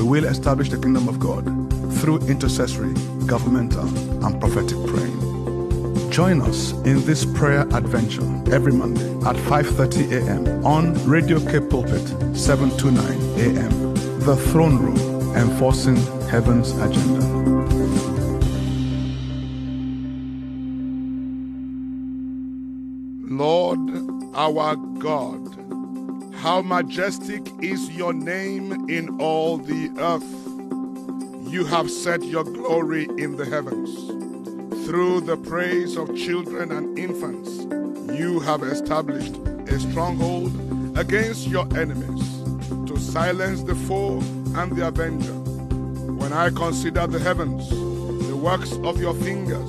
We will establish the kingdom of God through intercessory, governmental, and prophetic praying. Join us in this prayer adventure every Monday at 5:30 a.m. on Radio Cape Pulpit 729 a.m. The Throne Room, enforcing heaven's agenda. Lord our God, how majestic is your name in all the earth. You have set your glory in the heavens. Through the praise of children and infants, you have established a stronghold against your enemies to silence the foe and the avenger. When I consider the heavens, the works of your fingers,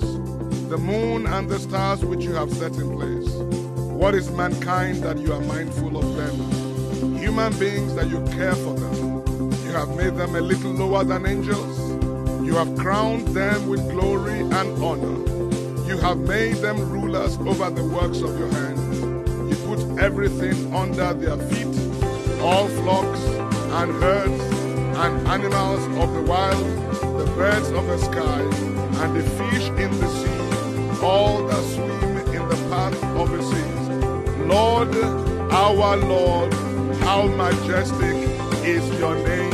the moon and the stars which you have set in place, what is mankind that you are mindful of? Human beings that you care for them. You have made them a little lower than angels. You have crowned them with glory and honor. You have made them rulers over the works of your hands. You put everything under their feet, all flocks and herds and animals of the wild, the birds of the sky, and the fish in the sea, all that swim in the path of the seas. Lord, our Lord, how majestic is your name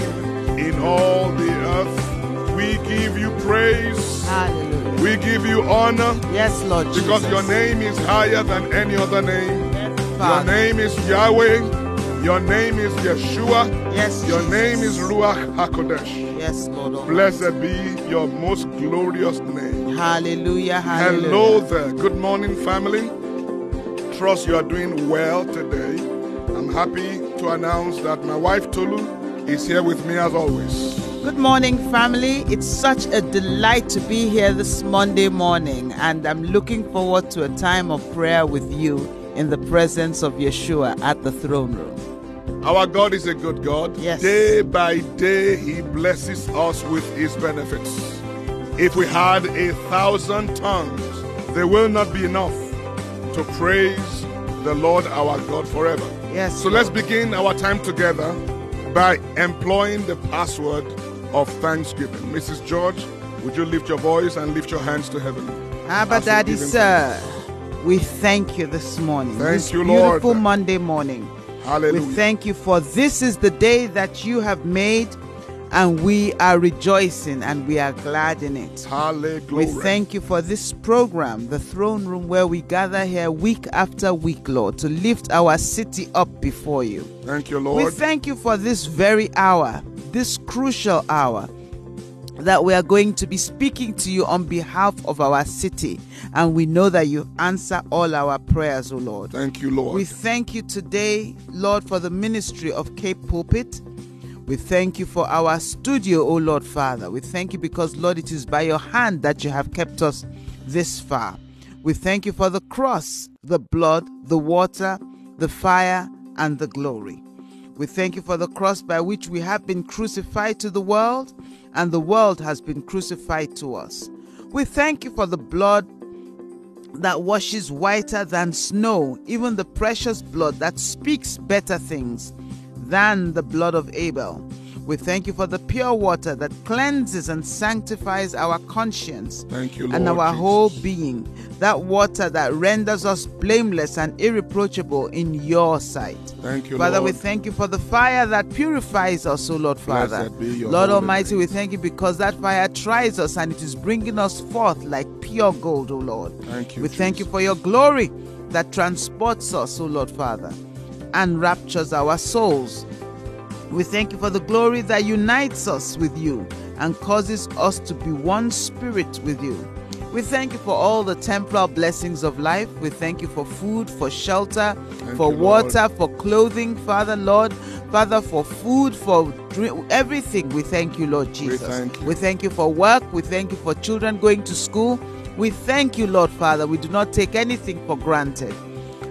in all the earth. We give you praise. Hallelujah. We give you honor Yes, Lord because Jesus. your name is higher than any other name. Yes, Your name is Yahweh. Your name is Yeshua. Yes, Your Jesus. name is Ruach HaKodesh. Yes, Lord. Almighty. Blessed be your most glorious name. Hallelujah. Hallelujah. Hello there. Good morning, family. Trust you are doing well today. I'm happy to announce that my wife Tolu is here with me as always. Good morning, family. It's such a delight to be here this Monday morning, and I'm looking forward to a time of prayer with you in the presence of Yeshua at the throne room. Our God is a good God. Yes. Day by day, He blesses us with His benefits. If we had a thousand tongues, there will not be enough to praise the Lord our God forever. Yes. So let's begin our time together by employing the password of thanksgiving. Mrs. George, would you lift your voice and lift your hands to heaven? Abba Daddy, sir, we thank you this morning. Thank this you, Lord. beautiful Monday morning. Hallelujah. We thank you for this is the day that you have made, and we are rejoicing and we are glad in it. Hallelujah. We thank you for this program, the throne room, where we gather here week after week, Lord, to lift our city up before you. Thank you, Lord. We thank you for this very hour, this crucial hour, that we are going to be speaking to you on behalf of our city. And we know that you answer all our prayers, O Lord. Thank you, Lord. We thank you today, Lord, for the ministry of Cape Pulpit. We thank you for our studio, O Lord Father. We thank you because, Lord, it is by your hand that you have kept us this far. We thank you for the cross, the blood, the water, the fire, and the glory. We thank you for the cross by which we have been crucified to the world, and the world has been crucified to us. We thank you for the blood that washes whiter than snow, even the precious blood that speaks better things than the blood of Abel. We thank you for the pure water that cleanses and sanctifies our conscience you, and our Jesus. whole being. That water that renders us blameless and irreproachable in your sight. Thank you, Father, we Lord. thank you for the fire that purifies us, O Lord Father. Blessed be your Lord Almighty, name. we thank you because that fire tries us and it is bringing us forth like pure gold, O Lord. Thank you, We thank you for your glory that transports us, O Lord Father, and raptures our souls. We thank you for the glory that unites us with you and causes us to be one spirit with you. We thank you for all the temporal blessings of life. We thank you for food, for shelter, Thank for you, Lord. water, for clothing, Father Lord. Father, for food, for drink, everything. We thank you, Lord Jesus. thank you. We thank you for work. We thank you for children going to school. We thank you, Lord Father. We do not take anything for granted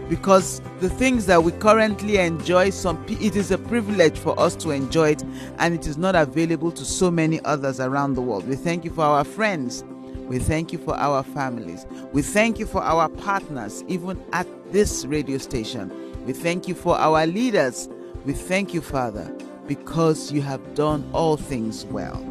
because the things that we currently enjoy some it is a privilege for us to enjoy it and it is not available to so many others around the world. We thank you for our friends. We thank you for our families. We thank you for our partners even at this radio station. We thank you for our leaders. We thank you father because you have done all things well.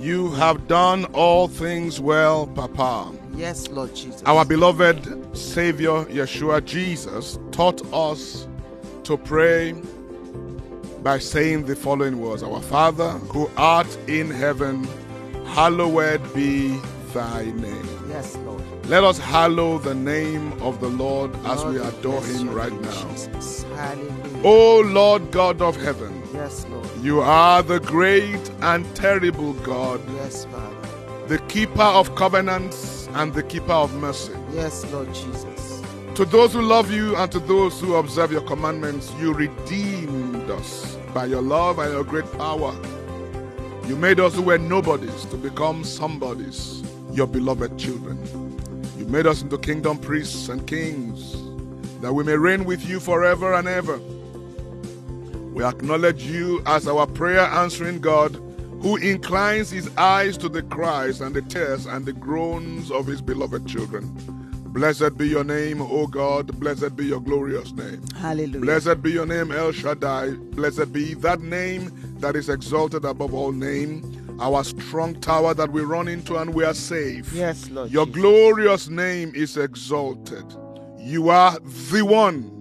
You have done all things well, Papa. Yes lord jesus. Our beloved Savior, Yeshua Jesus, taught us to pray by saying the following words. Our Father, who art in heaven, hallowed be thy name. yes lord. Let us hallow the name of the Lord as Lord, we adore bless him right now. Jesus. hallelujah. O Lord God of heaven, yes lord. you are the great and terrible God, yes father the keeper of covenants and the keeper of mercy. Yes, Lord Jesus. To those who love you and to those who observe your commandments, you redeemed us by your love and your great power. You made us who were nobodies to become somebodies, your beloved children. You made us into kingdom priests and kings, that we may reign with you forever and ever. We acknowledge you as our prayer answering God, who inclines his eyes to the cries and the tears and the groans of his beloved children. Blessed be your name, O God. Blessed be your glorious name. Hallelujah. Blessed be your name, El Shaddai. Blessed be that name that is exalted above all name, our strong tower that we run into and we are safe. Yes, Lord. Your Jesus. glorious name is exalted. You are the one,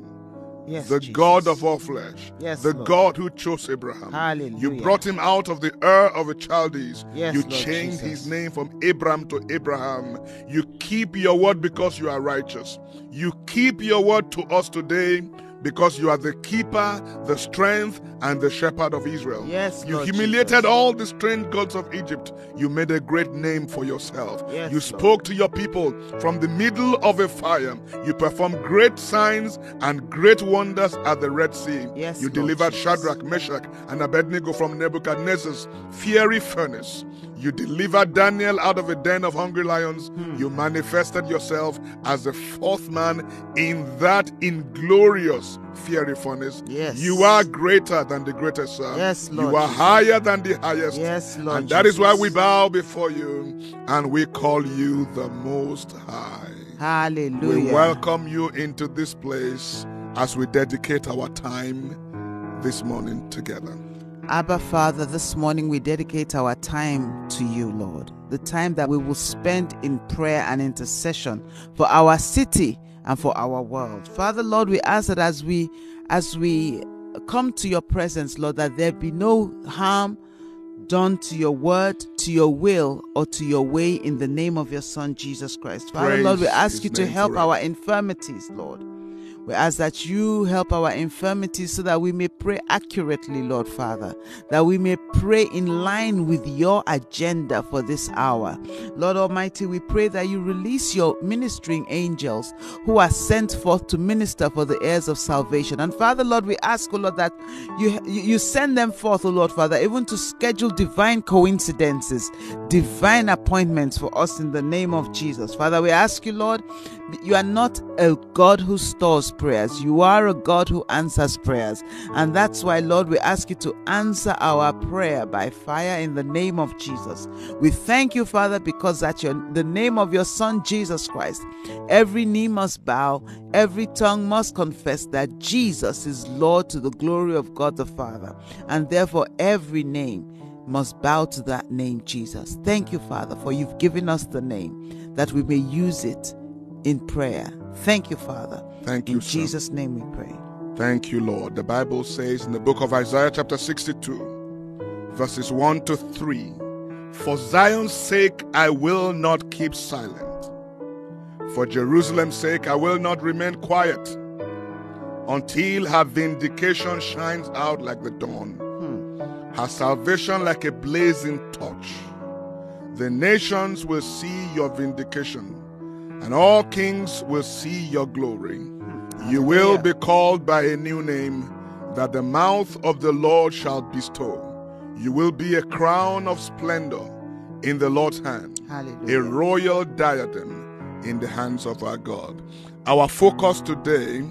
Yes, the Jesus. God of all flesh, Yes, the Lord. God who chose Abraham. Hallelujah. You brought him out of the Ur of the Chaldees. Yes, you Lord changed Jesus. his name from Abram to Abraham. You keep your word because you are righteous. You keep your word to us today because you are the keeper, the strength, and the shepherd of Israel. Yes, you Lord humiliated Jesus. all the strange gods of Egypt. You made a great name for yourself. Yes, you Lord. spoke to your people from the middle of a fire. You performed great signs and great wonders at the Red Sea. Yes, you Lord delivered Jesus. Shadrach, Meshach, and Abednego from Nebuchadnezzar's fiery furnace. You delivered Daniel out of a den of hungry lions. Hmm. You manifested yourself as the fourth man in that inglorious fiery furnace. Yes. You are greater than the greatest, sir. Yes, Lord You are Jesus. higher than the highest. Yes, Lord And that is why we bow before you and we call you the Most High. Hallelujah. We welcome you into this place as we dedicate our time this morning together. Abba Father, this morning we dedicate our time to you, Lord. The time that we will spend in prayer and intercession for our city and for our world. Father, Lord, we ask that as we as we come to your presence, Lord, that there be no harm done to your word, to your will, or to your way in the name of your Son Jesus Christ. Father, Praise Lord, we ask you to help forever. our infirmities, Lord. We ask that you help our infirmities so that we may pray accurately, Lord Father, that we may pray in line with your agenda for this hour. Lord Almighty, we pray that you release your ministering angels who are sent forth to minister for the heirs of salvation. And Father, Lord, we ask, oh Lord, that you, you send them forth, oh Lord Father, even to schedule divine coincidences, divine appointments for us in the name of Jesus. Father, we ask you, Lord, you are not a God who stores prayers. You are a God who answers prayers. And that's why, Lord, we ask you to answer our prayer by fire in the name of Jesus. We thank you, Father, because at your, the name of your Son, Jesus Christ, every knee must bow, every tongue must confess that Jesus is Lord to the glory of God the Father. And therefore, every name must bow to that name, Jesus. Thank you, Father, for you've given us the name that we may use it in prayer. Thank you, Father. Thank you, In. Jesus' name we pray. Thank you, Lord. The Bible says in the book of Isaiah, chapter 62, verses 1 to 3 For Zion's sake, I will not keep silent. For Jerusalem's sake, I will not remain quiet until her vindication shines out like the dawn, hmm. her salvation like a blazing torch. The nations will see your vindication, and all kings will see your glory. Hmm. You will be called by a new name that the mouth of the Lord shall bestow. You will be a crown of splendor in the Lord's hand, Hallelujah. a royal diadem in the hands of our God. Our focus today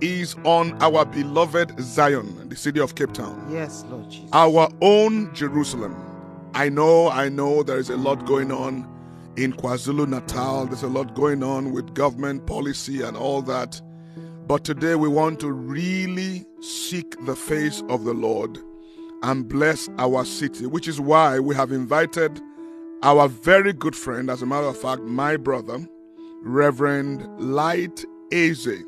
is on our beloved Zion, the city of Cape Town, Yes, Lord Jesus. our own Jerusalem. I know, I know there is a lot going on in KwaZulu Natal, there's a lot going on with government policy and all that. But today we want to really seek the face of the Lord and bless our city, which is why we have invited our very good friend, as a matter of fact, my brother, Reverend Light Eze,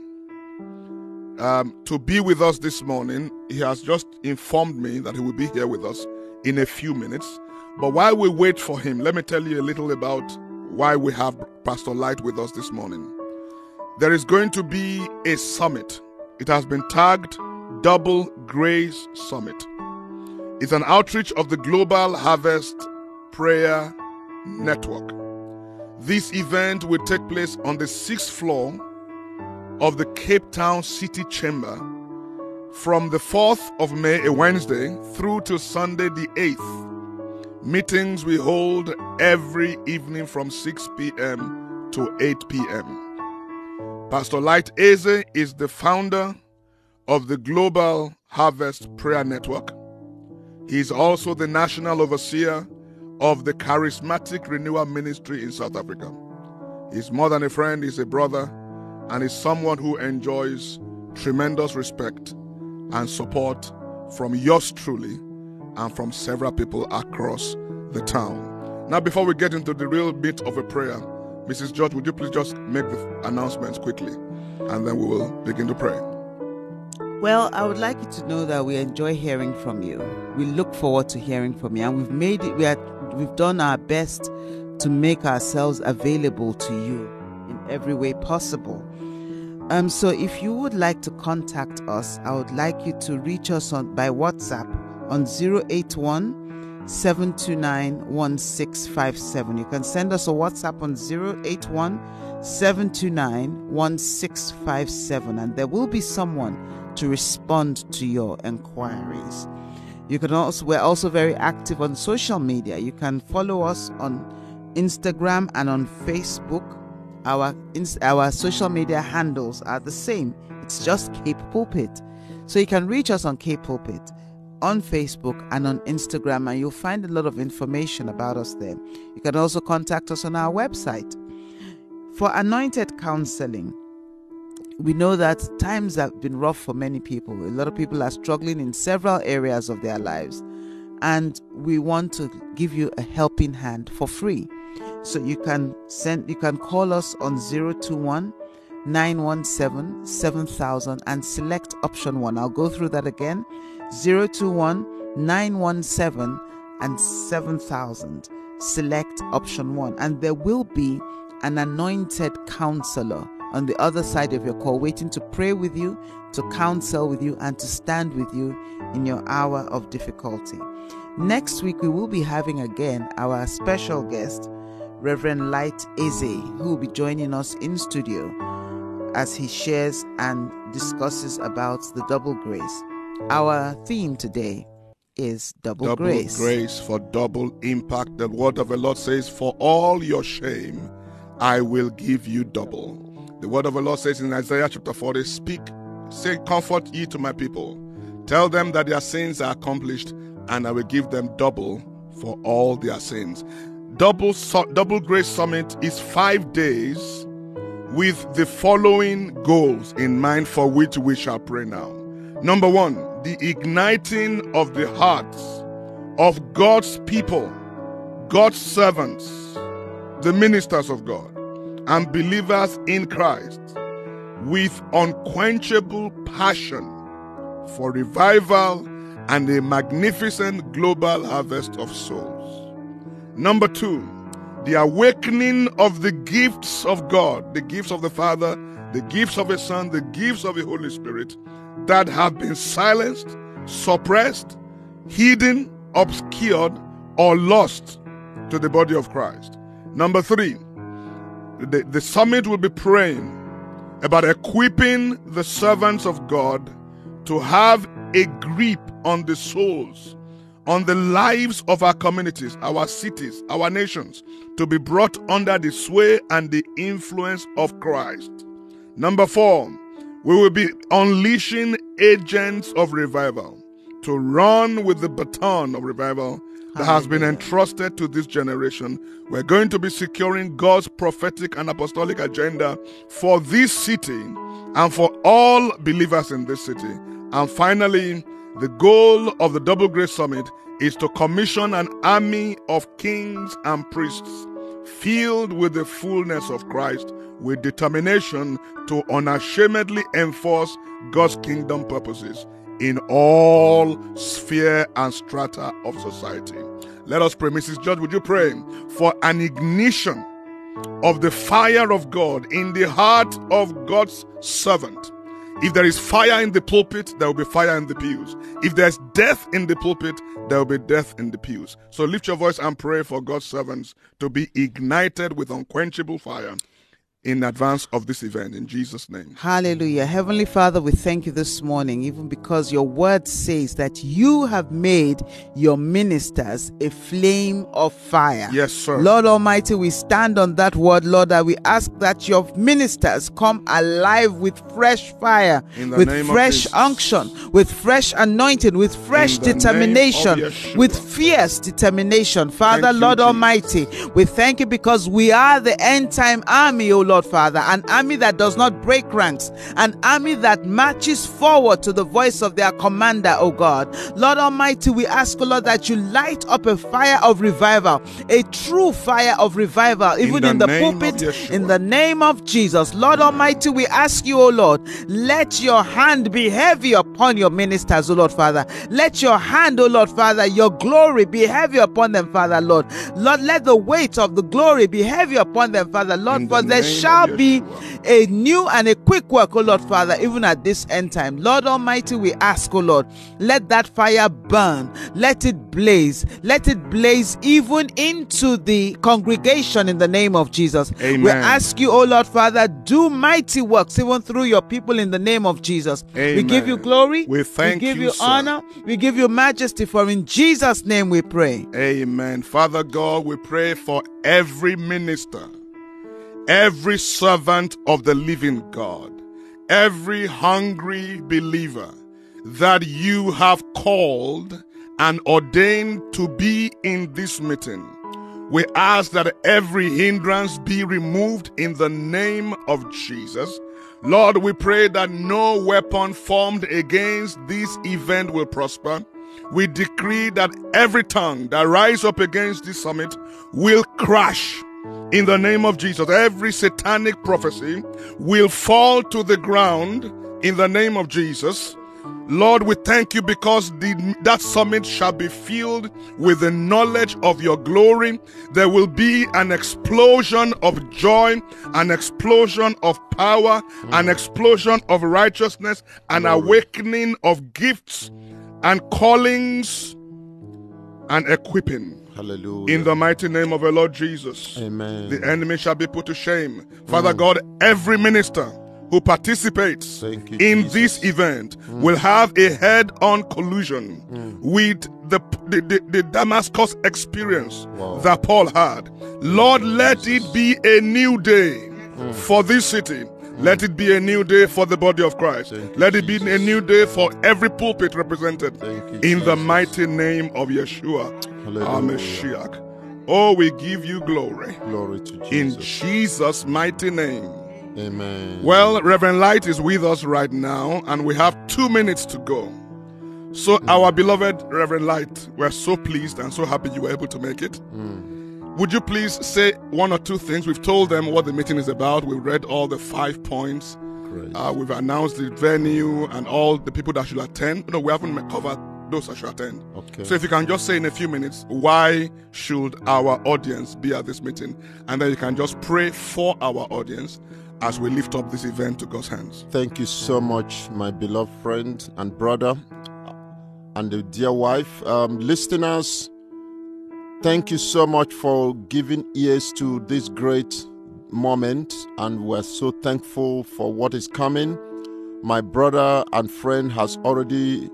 um, to be with us this morning. He has just informed me that he will be here with us in a few minutes. But while we wait for him, let me tell you a little about why we have Pastor Light with us this morning. There is going to be a summit. It has been tagged Double Grace Summit. It's an outreach of the Global Harvest Prayer Network. This event will take place on the sixth floor of the Cape Town City Chamber from the 4th of May, a Wednesday, through to Sunday the 8th. Meetings we hold every evening from 6 p.m. to 8 p.m. Pastor Light Eze is the founder of the Global Harvest Prayer Network. He is also the national overseer of the Charismatic Renewal Ministry in South Africa. He's more than a friend, he's a brother, and is someone who enjoys tremendous respect and support from yours truly and from several people across the town. Now, before we get into the real bit of a prayer, Mrs. George, would you please just make the announcements quickly and then we will begin to pray. Well, I would like you to know that we enjoy hearing from you. We look forward to hearing from you, and we've made it. We are, we've done our best to make ourselves available to you in every way possible. Um, so if you would like to contact us, I would like you to reach us on by WhatsApp on 081 729 1657. You can send us a WhatsApp on 081 729 1657, and there will be someone to respond to your inquiries. You can also we're also very active on social media. You can follow us on Instagram and on Facebook. Our our social media handles are the same. It's just Cape Pulpit. So you can reach us on Cape Pulpit on Facebook and on Instagram and you'll find a lot of information about us there. You can also contact us on our website. For anointed counseling, we know that times have been rough for many people. A lot of people are struggling in several areas of their lives, and we want to give you a helping hand for free. So you can send, you can call us on 021 917 7000 and select option one. I'll go through that again 021 917 and 7000. Select option one, and there will be an anointed counselor on the other side of your call, waiting to pray with you, to counsel with you, and to stand with you in your hour of difficulty. Next week, we will be having again our special guest, Reverend Light Eze, who will be joining us in studio as he shares and discusses about the double grace. Our theme today is double, double grace. grace for double impact. The word of the Lord says, For all your shame, I will give you double. The word of the Lord says in Isaiah chapter 40, Speak, say, Comfort ye to my people. Tell them that their sins are accomplished, and I will give them double for all their sins. Double, double Grace Summit is five days with the following goals in mind for which we shall pray now. Number one, the igniting of the hearts of God's people, God's servants, the ministers of God, and believers in Christ with unquenchable passion for revival and a magnificent global harvest of souls. Number two, the awakening of the gifts of God, the gifts of the Father, the gifts of the Son, the gifts of the Holy Spirit that have been silenced, suppressed, hidden, obscured, or lost to the body of Christ. Number three, the, the summit will be praying about equipping the servants of God to have a grip on the souls, on the lives of our communities, our cities, our nations, to be brought under the sway and the influence of Christ. Number four, we will be unleashing agents of revival to run with the baton of revival that has been entrusted to this generation. We're going to be securing God's prophetic and apostolic agenda for this city and for all believers in this city. And finally, the goal of the Double Grace Summit is to commission an army of kings and priests filled with the fullness of Christ with determination to unashamedly enforce God's kingdom purposes in all sphere and strata of society. Let us pray. Mrs. George, would you pray for an ignition of the fire of God in the heart of God's servant? If there is fire in the pulpit, there will be fire in the pews. If there's death in the pulpit, there will be death in the pews. So lift your voice and pray for God's servants to be ignited with unquenchable fire in advance of this event in Jesus' name. Hallelujah. Heavenly Father, we thank you this morning, even because your word says that you have made your ministers a flame of fire. Yes, sir. Lord Almighty, we stand on that word, Lord, that we ask that your ministers come alive with fresh fire, with fresh unction, with fresh anointing, with fresh In the name of determination, with fierce determination. Father, Thank Lord Jesus. Almighty, we thank you because we are the end time army, O Lord Father, an army that does not break ranks, an army that marches forward to the voice of their commander, O God. Lord Almighty, we ask, O Lord, that you light up a fire of revival, a true fire of revival, even the in the, pulpit, in the name of Jesus. Lord Almighty, we ask you, O Lord, let your hand be heavy upon your ministers, O Lord Father. Let your hand, O Lord Father, your glory be heavy upon them, Father, Lord. Lord, let the weight of the glory be heavy upon them, Father, Lord, In for the there shall be a new and a quick work, O Lord Father, even at this end time. Lord Almighty, we ask, O Lord, let that fire burn, let it blaze, let it blaze even into the congregation in the name of Jesus. Amen. We ask you, O Lord Father, do mighty works even through your people in the name of Jesus. Amen. We give you glory, We thank give you, you honor, we give you majesty, for in Jesus' name we pray. Amen. Father God, we pray for every minister, every servant of the living God, every hungry believer that you have called and ordained to be in this meeting. We ask that every hindrance be removed in the name of Jesus. Lord, we pray that no weapon formed against this event will prosper. We decree that every tongue that rise up against this summit will crash in the name of Jesus. Every satanic prophecy will fall to the ground in the name of Jesus. Lord, we thank you because the, that summit shall be filled with the knowledge of your glory. There will be an explosion of joy, an explosion of power, an explosion of righteousness, an awakening of gifts and callings and equipping. Hallelujah. In the mighty name of the Lord Jesus. Amen. The enemy shall be put to shame. Father God, every minister who participates you, in Jesus. this event mm. will have a head on collusion mm. with the, the, the, the Damascus experience Wow. that Paul had. Lord, let it be a new day mm. for this city. Let it be a new day for the body of Christ. You, Let it be a new day for every pulpit represented you, in the mighty name of Yeshua, Hallelujah. our Mashiach. Oh, we give you glory Glory to in Jesus. Jesus' mighty name. Amen. Well, Reverend Light is with us right now, and we have two minutes to go. So, our beloved Reverend Light, we're so pleased and so happy you were able to make it. Would you please say one or two things? We've told them what the meeting is about. We've read all the five points. Uh, we've announced the venue and all the people that should attend. No, we haven't covered those that should attend. Okay. So if you can just say in a few minutes, why should our audience be at this meeting? And then you can just pray for our audience as we lift up this event to God's hands. Thank you so much, my beloved friend and brother, and the dear wife. Um, listeners, thank you so much for giving ears to this great moment, and we're so thankful for what is coming. My brother and friend has already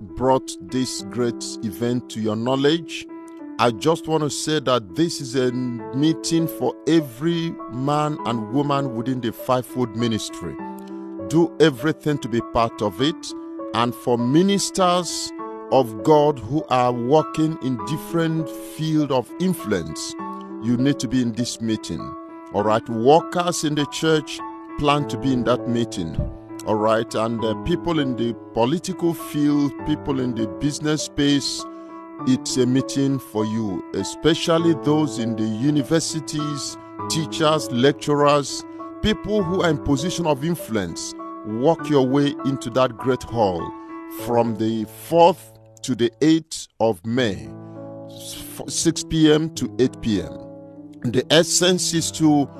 brought this great event to your knowledge. I just want to say that this is a meeting for every man and woman within the fivefold ministry. Do everything to be part of it. And for ministers of God who are working in different field of influence, you need to be in this meeting. All right, workers in the church plan to be in that meeting. All right, and uh, people in the political field, people in the business space, it's a meeting for you, especially those in the universities, teachers, lecturers, people who are in position of influence. Walk your way into that great hall from the 4th to the 8th of May, 6 p.m. to 8 p.m. The essence is to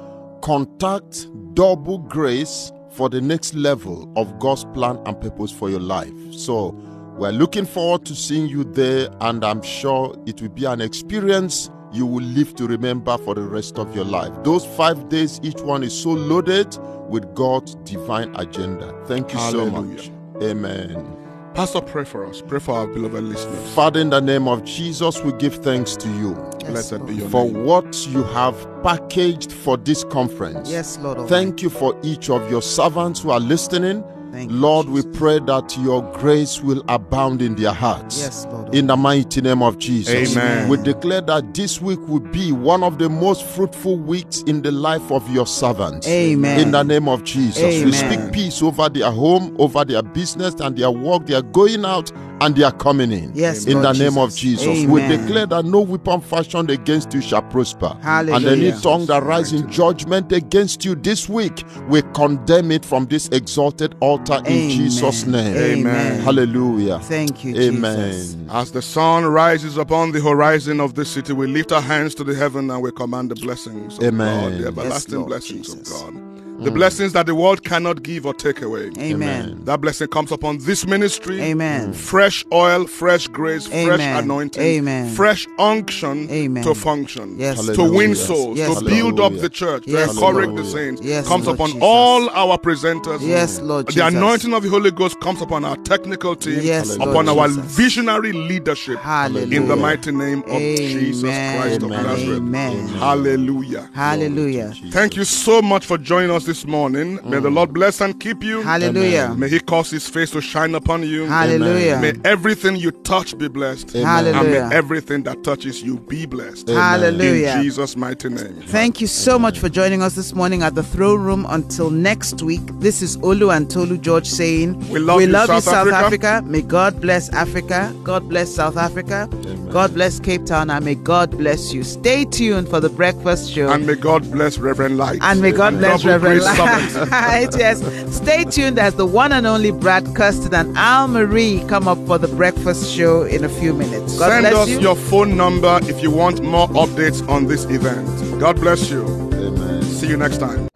contact double grace for the next level of God's plan and purpose for your life. So, we're looking forward to seeing you there, and I'm sure it will be an experience you will live to remember for the rest of your life. Those five days, each one is so loaded with God's divine agenda. Thank you so much. Amen. Pastor, pray for us. Pray for our beloved listeners. Father, in the name of Jesus, we give thanks to you Blessed be your for name. what you have packaged for this conference. Yes, Lord. Almighty. Thank you for each of your servants who are listening. Thank you, Lord, we pray that your grace will abound in their hearts. Yes, Lord. In the mighty name of Jesus. Amen. We declare that this week will be one of the most fruitful weeks in the life of your servants. Amen. In the name of Jesus. We speak peace over their home, over their business and their work. They are going out and they are coming in. Yes, in Lord the name of Jesus. Jesus. We declare that no weapon fashioned against you shall prosper. Hallelujah. And any tongue that rises in judgment against you this week, we condemn it from this exalted altar in Jesus' name. Amen. Hallelujah. Thank you, Amen. Jesus. As the sun rises upon the horizon of this city, we lift our hands to the heaven and we command the blessings of Amen. God, the everlasting Lord blessings Jesus. of God. The mm. blessings that the world cannot give or take away. Amen. That blessing comes upon this ministry. Amen. Fresh oil, fresh grace, fresh anointing, Amen. fresh unction Amen. to function, Yes, to win souls, Yes, to Lord. build up the church, Yes, to encourage Lord. the saints. Yes, comes Lord upon Jesus. all our presenters. Yes, Lord The Jesus. anointing of the Holy Ghost comes upon our technical team, Yes, upon Lord our Jesus. visionary leadership. Hallelujah. In the mighty name of Jesus Christ of Nazareth. Amen. Hallelujah. Hallelujah. Thank you so much for joining us this morning. May the mm. Lord bless and keep you. Hallelujah. May He cause His face to shine upon you. Hallelujah. May everything you touch be blessed. Amen. And Hallelujah. may everything that touches you be blessed. Hallelujah. In Jesus' mighty name. Thank you so much for joining us this morning at the throne room. Until next week, this is Olu and Tolu George saying, We love you, South South Africa. Africa. May God bless Africa. God bless South Africa. God bless Cape Town. And may God bless you. Stay tuned for the breakfast show. And may God bless Reverend Light. And may God bless Double Reverend grace Light. yes. Stay tuned as the one and only Brad Custon and Al Marie come up for the breakfast show in a few minutes. God Send bless us you. your phone number if you want more updates on this event. God bless you. Amen. See you next time.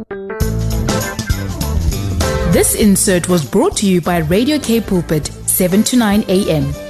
This insert was brought to you by Radio Cape Pulpit, 7 to 9 a.m.